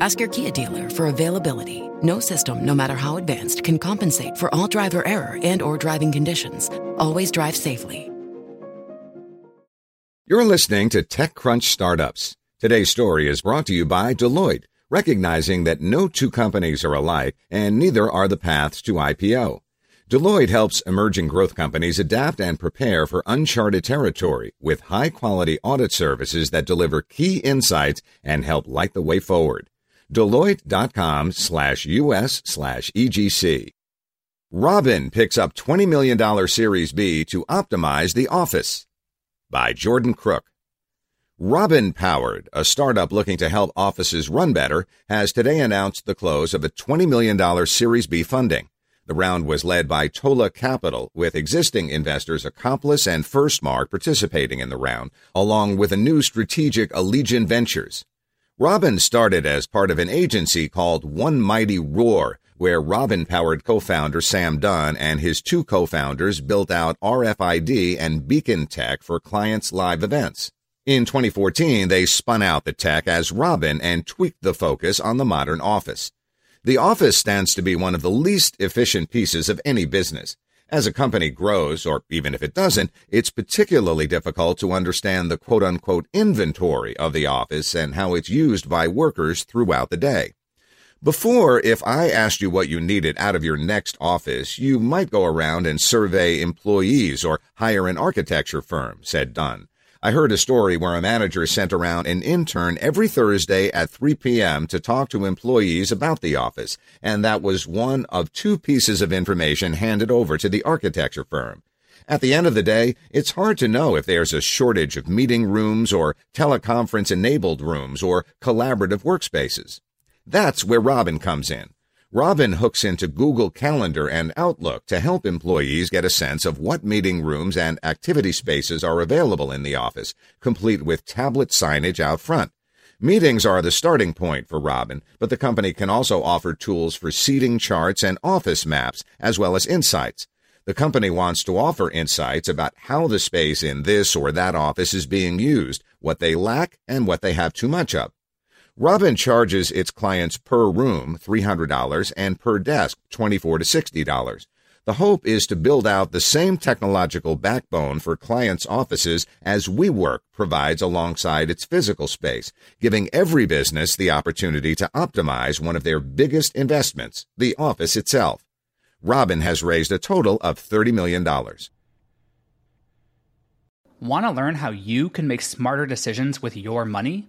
Ask your Kia dealer for availability. No system, no matter how advanced, can compensate for all driver error and or driving conditions. Always drive safely. You're listening to TechCrunch Startups. Today's story is brought to you by Deloitte, recognizing that no two companies are alike and neither are the paths to IPO. Deloitte helps emerging growth companies adapt and prepare for uncharted territory with high quality audit services that deliver key insights and help light the way forward. Deloitte.com slash US slash EGC. Robin picks up $20 million Series B to optimize the office by Jordan Crook. Robin Powered, a startup looking to help offices run better, has today announced the close of a $20 million Series B funding. The round was led by Tola Capital, with existing investors Accomplice and Firstmark participating in the round, along with a new strategic Allegion Ventures. Robin started as part of an agency called One Mighty Roar, where Robin powered co founder Sam Dunn and his two co founders built out RFID and Beacon Tech for clients' live events. In 2014, they spun out the tech as Robin and tweaked the focus on the modern office. The office stands to be one of the least efficient pieces of any business. As a company grows, or even if it doesn't, it's particularly difficult to understand the quote unquote inventory of the office and how it's used by workers throughout the day. Before, if I asked you what you needed out of your next office, you might go around and survey employees or hire an architecture firm, said Dunn. I heard a story where a manager sent around an intern every Thursday at 3 p.m. to talk to employees about the office, and that was one of two pieces of information handed over to the architecture firm. At the end of the day, it's hard to know if there's a shortage of meeting rooms or teleconference enabled rooms or collaborative workspaces. That's where Robin comes in. Robin hooks into Google Calendar and Outlook to help employees get a sense of what meeting rooms and activity spaces are available in the office, complete with tablet signage out front. Meetings are the starting point for Robin, but the company can also offer tools for seating charts and office maps, as well as insights. The company wants to offer insights about how the space in this or that office is being used, what they lack, and what they have too much of. Robin charges its clients per room $300 and per desk 24 to $60. The hope is to build out the same technological backbone for clients' offices as WeWork provides alongside its physical space, giving every business the opportunity to optimize one of their biggest investments, the office itself. Robin has raised a total of $30 million. Want to learn how you can make smarter decisions with your money?